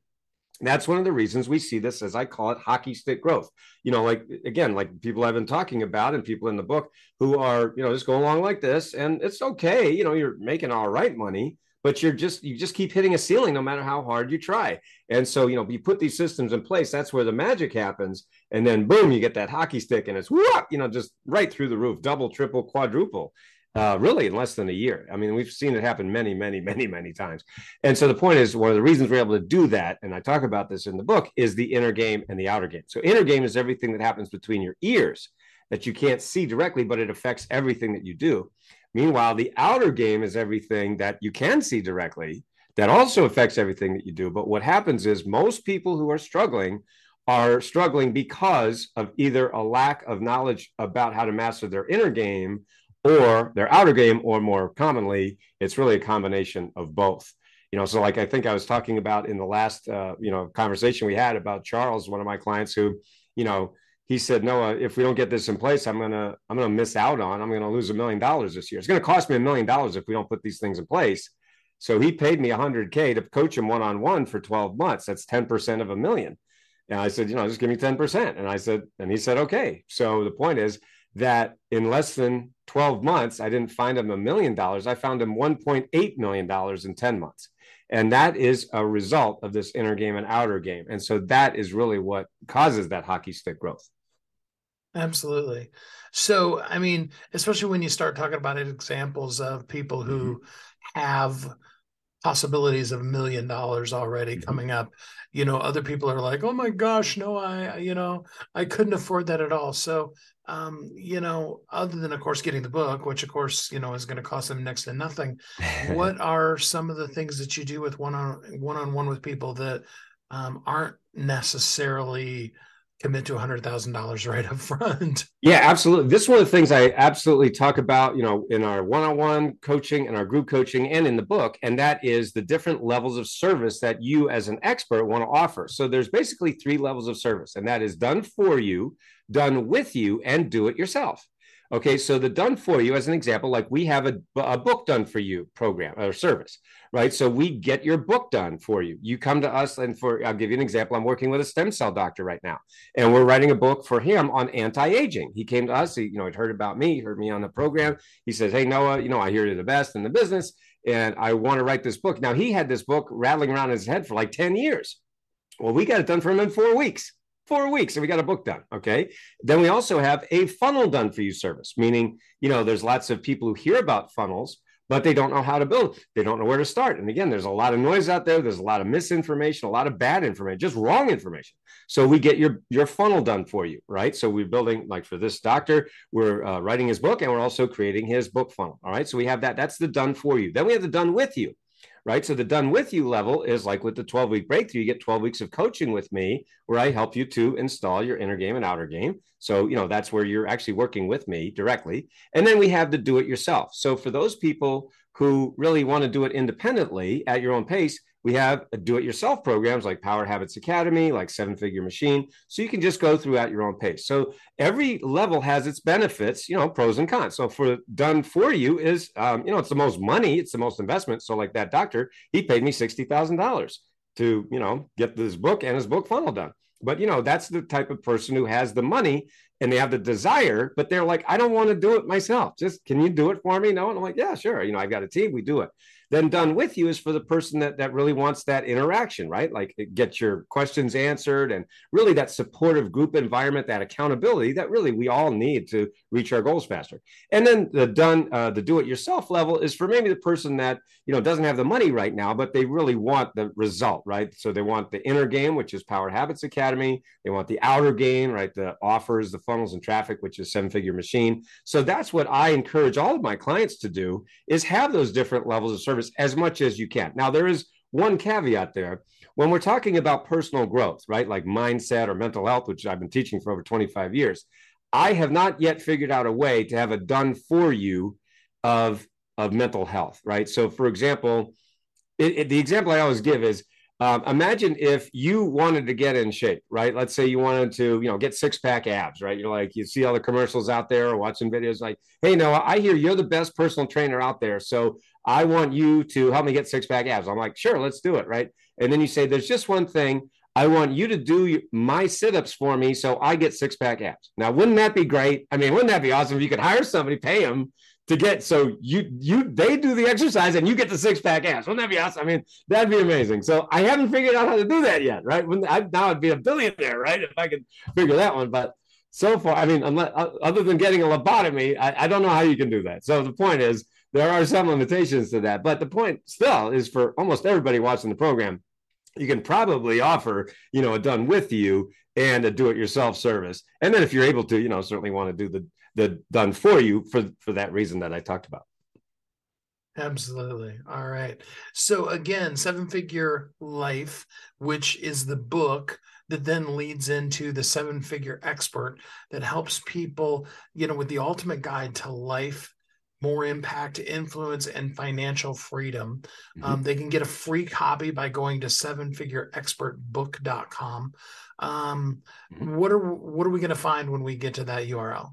That's one of the reasons we see this, as I call it, hockey stick growth. You know, like again, like people I've been talking about and people in the book who are, you know, just going along like this, and it's okay. You know, you're making all right money, but you're just you just keep hitting a ceiling no matter how hard you try. And so, you know, you put these systems in place, that's where the magic happens. And then boom, you get that hockey stick and it's whoop, you know, just right through the roof, double, triple, quadruple. Uh, really in less than a year. I mean, we've seen it happen many, many, many, many times. And so the point is, one of the reasons we're able to do that, and I talk about this in the book, is the inner game and the outer game. So, inner game is everything that happens between your ears that you can't see directly, but it affects everything that you do. Meanwhile, the outer game is everything that you can see directly that also affects everything that you do. But what happens is most people who are struggling are struggling because of either a lack of knowledge about how to master their inner game or their outer game, or more commonly, it's really a combination of both. You know, so like I think I was talking about in the last, uh, you know, conversation we had about Charles, one of my clients who, you know, he said, Noah, if we don't get this in place, I'm gonna I'm gonna miss out on. I'm gonna lose a million dollars this year. It's gonna cost me a million dollars if we don't put these things in place. So he paid me 100k to coach him one on one for 12 months. That's 10% of a million. And I said, you know, just give me 10%. And I said, and he said, okay. So the point is that in less than 12 months, I didn't find him a million dollars. I found him 1.8 million dollars in 10 months. And that is a result of this inner game and outer game. And so that is really what causes that hockey stick growth. Absolutely. So, I mean, especially when you start talking about examples of people who mm-hmm. have possibilities of a million dollars already mm-hmm. coming up, you know, other people are like, oh my gosh, no, I, you know, I couldn't afford that at all. So, um, you know, other than, of course, getting the book, which, of course, you know, is going to cost them next to nothing, what are some of the things that you do with one on one on one with people that um, aren't necessarily commit to a hundred thousand dollars right up front. Yeah, absolutely. This is one of the things I absolutely talk about, you know, in our one-on-one coaching and our group coaching and in the book, and that is the different levels of service that you as an expert want to offer. So there's basically three levels of service, and that is done for you, done with you, and do it yourself. Okay, so the done for you, as an example, like we have a, a book done for you program or service, right? So we get your book done for you. You come to us, and for I'll give you an example. I'm working with a stem cell doctor right now, and we're writing a book for him on anti-aging. He came to us, he, you know, he'd heard about me, heard me on the program. He says, Hey, Noah, you know, I hear you're the best in the business, and I want to write this book. Now, he had this book rattling around his head for like 10 years. Well, we got it done for him in four weeks four weeks and we got a book done okay then we also have a funnel done for you service meaning you know there's lots of people who hear about funnels but they don't know how to build they don't know where to start. And again there's a lot of noise out there there's a lot of misinformation a lot of bad information just wrong information. So we get your your funnel done for you right? So we're building like for this doctor we're uh, writing his book and we're also creating his book funnel all right? So we have that that's the done for you. Then we have the done with you right? So the done with you level is like with the 12 week breakthrough, you get 12 weeks of coaching with me where I help you to install your inner game and outer game. So, you know, that's where you're actually working with me directly. And then we have the do it yourself. So for those people who really want to do it independently at your own pace, we have do-it-yourself programs like Power Habits Academy, like Seven Figure Machine. So you can just go through at your own pace. So every level has its benefits, you know, pros and cons. So for done for you is, um, you know, it's the most money, it's the most investment. So like that doctor, he paid me sixty thousand dollars to, you know, get this book and his book funnel done. But you know, that's the type of person who has the money and they have the desire, but they're like, I don't want to do it myself. Just can you do it for me? No, and I'm like, yeah, sure. You know, I've got a team, we do it then done with you is for the person that that really wants that interaction right? Like get your questions answered and really that supportive group environment that accountability that really we all need to reach our goals faster. And then the done uh, the do it yourself level is for maybe the person that you know doesn't have the money right now but they really want the result right? So they want the inner game which is power habits academy. They want the outer game right? The offers the funnels and traffic which is seven figure machine. So that's what i encourage all of my clients to do is have those different levels of service service as much as you can. Now, there is one caveat there. When we're talking about personal growth, right, like mindset or mental health, which I've been teaching for over 25 years, I have not yet figured out a way to have it done for you of, of mental health, right? So, for example, it, it, the example I always give is um, imagine if you wanted to get in shape, right? Let's say you wanted to, you know, get six pack abs, right? You're like, you see all the commercials out there watching videos like, hey, Noah, I hear you're the best personal trainer out there. So I want you to help me get six pack abs. I'm like, sure, let's do it, right? And then you say, there's just one thing. I want you to do my sit ups for me so I get six pack abs. Now, wouldn't that be great? I mean, wouldn't that be awesome if you could hire somebody, pay them to get so you you they do the exercise and you get the six pack ass. Wouldn't that be awesome? I mean, that'd be amazing. So I haven't figured out how to do that yet, right? When I, now I'd be a billionaire, right? If I could figure that one, but so far, I mean, unless, other than getting a lobotomy, I, I don't know how you can do that. So the point is, there are some limitations to that. But the point still is for almost everybody watching the program, you can probably offer, you know, a done with you and a do it yourself service. And then if you're able to, you know, certainly want to do the the done for you for for that reason that I talked about. Absolutely. All right. So again, seven figure life, which is the book that then leads into the seven figure expert that helps people, you know, with the ultimate guide to life, more impact, influence, and financial freedom. Mm-hmm. Um, they can get a free copy by going to sevenfigureexpertbook.com. Um, mm-hmm. What are what are we going to find when we get to that URL?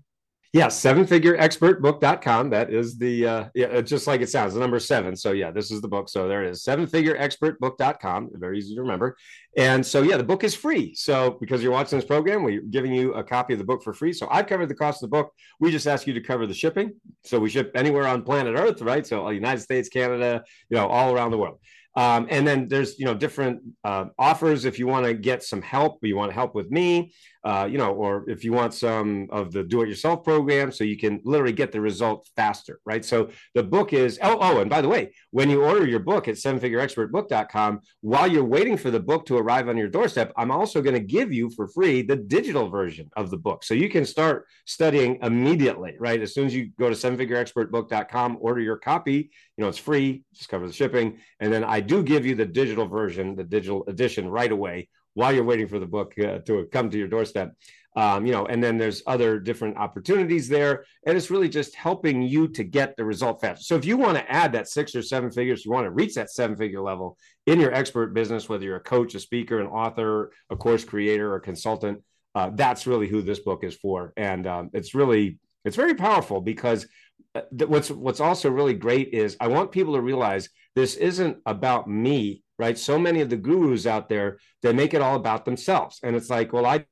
Yeah, sevenfigureexpertbook.com. That is the uh yeah, just like it sounds, the number seven. So yeah, this is the book. So there it is. Sevenfigureexpertbook.com. Very easy to remember. And so yeah, the book is free. So because you're watching this program, we're giving you a copy of the book for free. So I've covered the cost of the book. We just ask you to cover the shipping. So we ship anywhere on planet Earth, right? So United States, Canada, you know, all around the world. Um, and then there's you know different uh, offers if you want to get some help, you want help with me, uh, you know, or if you want some of the do-it-yourself program, so you can literally get the result faster, right? So the book is oh oh, and by the way, when you order your book at sevenfigureexpertbook.com, while you're waiting for the book to arrive on your doorstep, I'm also going to give you for free the digital version of the book, so you can start studying immediately, right? As soon as you go to sevenfigureexpertbook.com, order your copy, you know, it's free, just cover the shipping, and then I do give you the digital version, the digital edition right away while you're waiting for the book uh, to come to your doorstep. Um, you know, and then there's other different opportunities there, and it's really just helping you to get the result fast. So if you want to add that six or seven figures, you want to reach that seven figure level in your expert business, whether you're a coach, a speaker, an author, a course creator, or consultant, uh, that's really who this book is for, and um, it's really it's very powerful because uh, what's what's also really great is I want people to realize this isn't about me, right? So many of the gurus out there they make it all about themselves, and it's like, well, I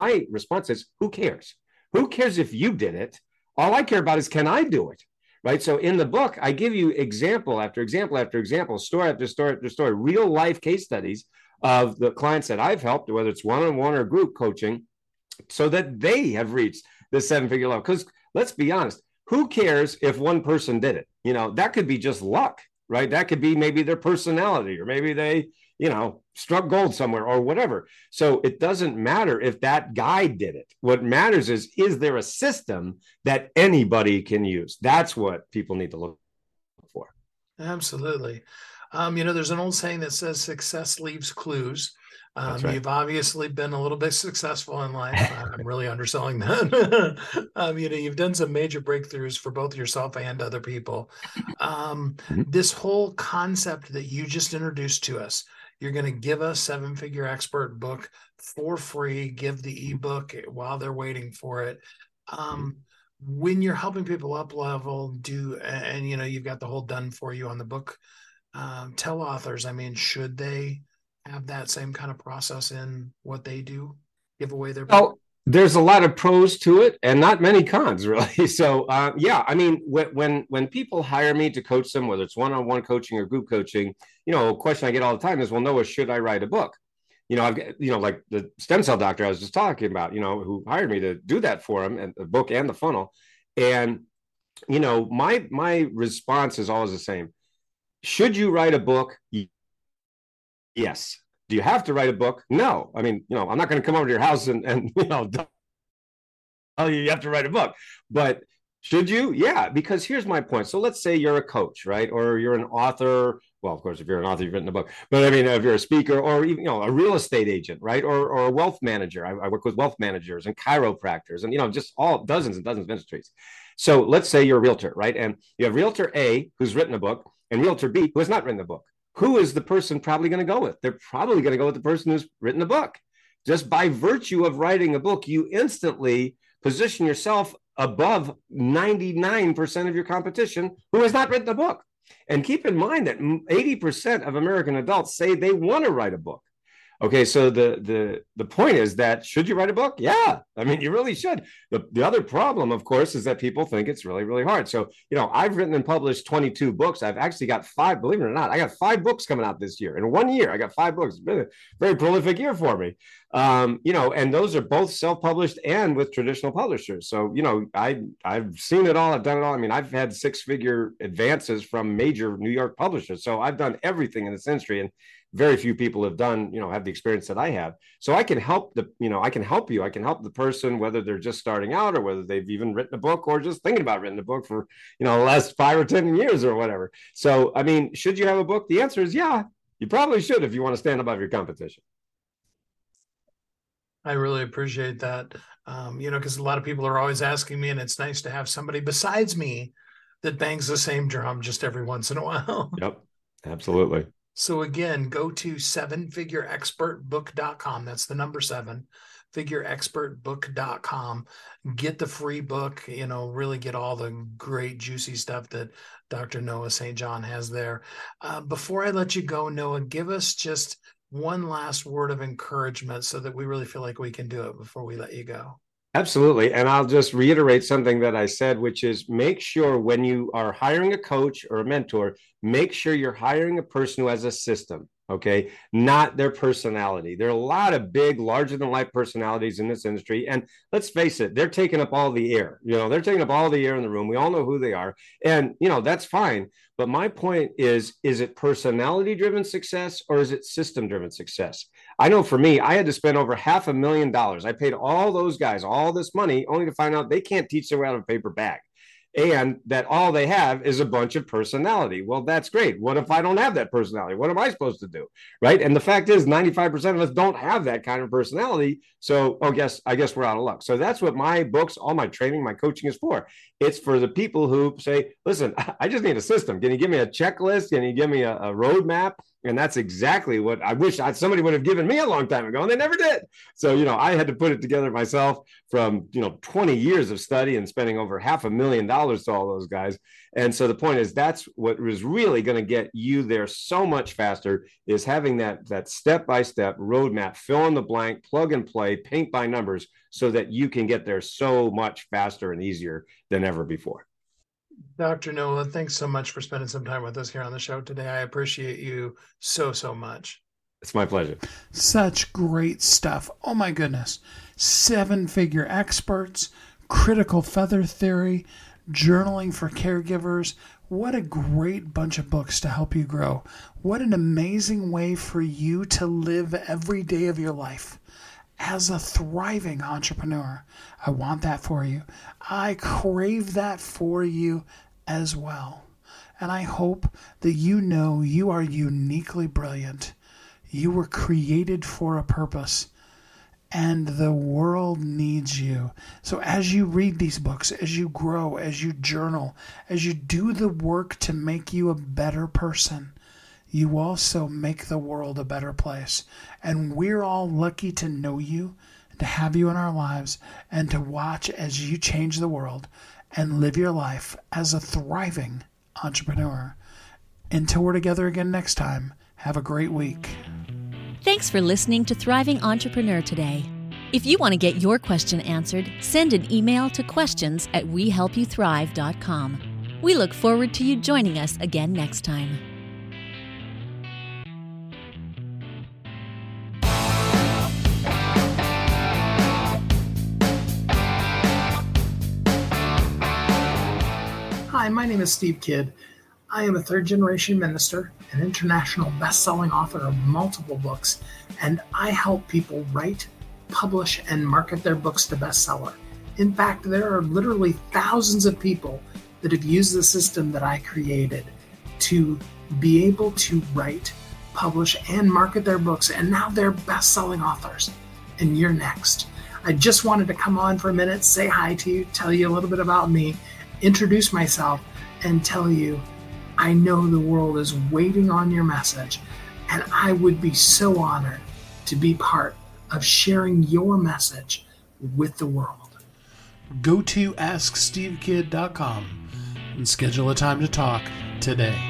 my response is, who cares? Who cares if you did it? All I care about is can I do it? Right. So in the book, I give you example after example after example, story after story after story, real life case studies of the clients that I've helped, whether it's one on one or group coaching, so that they have reached the seven figure level. Because let's be honest, who cares if one person did it? You know, that could be just luck, right? That could be maybe their personality, or maybe they, you know, struck gold somewhere or whatever. So it doesn't matter if that guy did it. What matters is, is there a system that anybody can use? That's what people need to look for. Absolutely. Um, you know, there's an old saying that says success leaves clues. Um, right. You've obviously been a little bit successful in life. I'm really underselling that. um, you know, you've done some major breakthroughs for both yourself and other people. Um, mm-hmm. This whole concept that you just introduced to us, you're going to give us seven figure expert book for free. Give the ebook while they're waiting for it. Um, when you're helping people up level, do and you know you've got the whole done for you on the book. Um, tell authors, I mean, should they? Have that same kind of process in what they do? Give away their. Oh, there's a lot of pros to it and not many cons, really. So, uh, yeah, I mean, when, when when people hire me to coach them, whether it's one-on-one coaching or group coaching, you know, a question I get all the time is, "Well, Noah, should I write a book?" You know, I've you know, like the stem cell doctor I was just talking about, you know, who hired me to do that for him, and the book and the funnel, and you know, my my response is always the same: Should you write a book? Yes. Do you have to write a book? No. I mean, you know, I'm not going to come over to your house and, and you know, tell you you have to write a book. But should you? Yeah, because here's my point. So let's say you're a coach, right? Or you're an author. Well, of course, if you're an author, you've written a book. But I mean, if you're a speaker or even, you know, a real estate agent, right? Or, or a wealth manager. I, I work with wealth managers and chiropractors and, you know, just all dozens and dozens of industries. So let's say you're a realtor, right? And you have realtor A who's written a book and realtor B who has not written a book who is the person probably going to go with? They're probably going to go with the person who's written the book. Just by virtue of writing a book, you instantly position yourself above 99% of your competition who has not written a book. And keep in mind that 80% of American adults say they want to write a book. Okay, so the the the point is that should you write a book? Yeah, I mean you really should. The the other problem, of course, is that people think it's really really hard. So you know, I've written and published 22 books. I've actually got five. Believe it or not, I got five books coming out this year. In one year, I got five books. It's been a very prolific year for me. Um, you know, and those are both self-published and with traditional publishers. So you know, I I've seen it all. I've done it all. I mean, I've had six-figure advances from major New York publishers. So I've done everything in this industry and very few people have done you know have the experience that i have. So i can help the you know i can help you. I can help the person whether they're just starting out or whether they've even written a book or just thinking about writing a book for you know the last five or ten years or whatever. So i mean should you have a book? The answer is yeah you probably should if you want to stand above your competition. I really appreciate that. Um, you know because a lot of people are always asking me and it's nice to have somebody besides me that bangs the same drum just every once in a while. Yep absolutely so again, go to sevenfigureexpertbook.com. That's the number seven, figureexpertbook.com. Get the free book, you know, really get all the great juicy stuff that Dr. Noah St. John has there. Uh, before I let you go, Noah, give us just one last word of encouragement so that we really feel like we can do it before we let you go. Absolutely. And I'll just reiterate something that I said, which is make sure when you are hiring a coach or a mentor, make sure you're hiring a person who has a system, okay, not their personality. There are a lot of big, larger than life personalities in this industry. And let's face it, they're taking up all the air. You know, they're taking up all the air in the room. We all know who they are. And, you know, that's fine. But my point is is it personality driven success or is it system driven success? I know for me, I had to spend over half a million dollars. I paid all those guys all this money only to find out they can't teach their way out of a paper bag and that all they have is a bunch of personality. Well, that's great. What if I don't have that personality? What am I supposed to do? Right. And the fact is, 95% of us don't have that kind of personality. So, oh, guess I guess we're out of luck. So that's what my books, all my training, my coaching is for. It's for the people who say, listen, I just need a system. Can you give me a checklist? Can you give me a, a roadmap? And that's exactly what I wish I, somebody would have given me a long time ago, and they never did. So, you know, I had to put it together myself from, you know, 20 years of study and spending over half a million dollars to all those guys. And so the point is that's what was really going to get you there so much faster is having that that step-by-step roadmap, fill in the blank, plug and play, paint by numbers so that you can get there so much faster and easier than ever before. Dr. Noah, thanks so much for spending some time with us here on the show today. I appreciate you so, so much. It's my pleasure. Such great stuff. Oh my goodness. Seven figure experts, critical feather theory, journaling for caregivers. What a great bunch of books to help you grow. What an amazing way for you to live every day of your life as a thriving entrepreneur. I want that for you. I crave that for you as well. And I hope that you know you are uniquely brilliant. You were created for a purpose, and the world needs you. So, as you read these books, as you grow, as you journal, as you do the work to make you a better person, you also make the world a better place. And we're all lucky to know you, to have you in our lives, and to watch as you change the world and live your life as a thriving entrepreneur. Until we're together again next time, have a great week. Thanks for listening to Thriving Entrepreneur today. If you want to get your question answered, send an email to questions at wehelpyouthrive.com. We look forward to you joining us again next time. My name is Steve Kidd. I am a third generation minister, an international best selling author of multiple books, and I help people write, publish, and market their books to bestseller. In fact, there are literally thousands of people that have used the system that I created to be able to write, publish, and market their books, and now they're best selling authors. And you're next. I just wanted to come on for a minute, say hi to you, tell you a little bit about me, introduce myself and tell you I know the world is waiting on your message, and I would be so honored to be part of sharing your message with the world. Go to AskSteveKidd.com and schedule a time to talk today.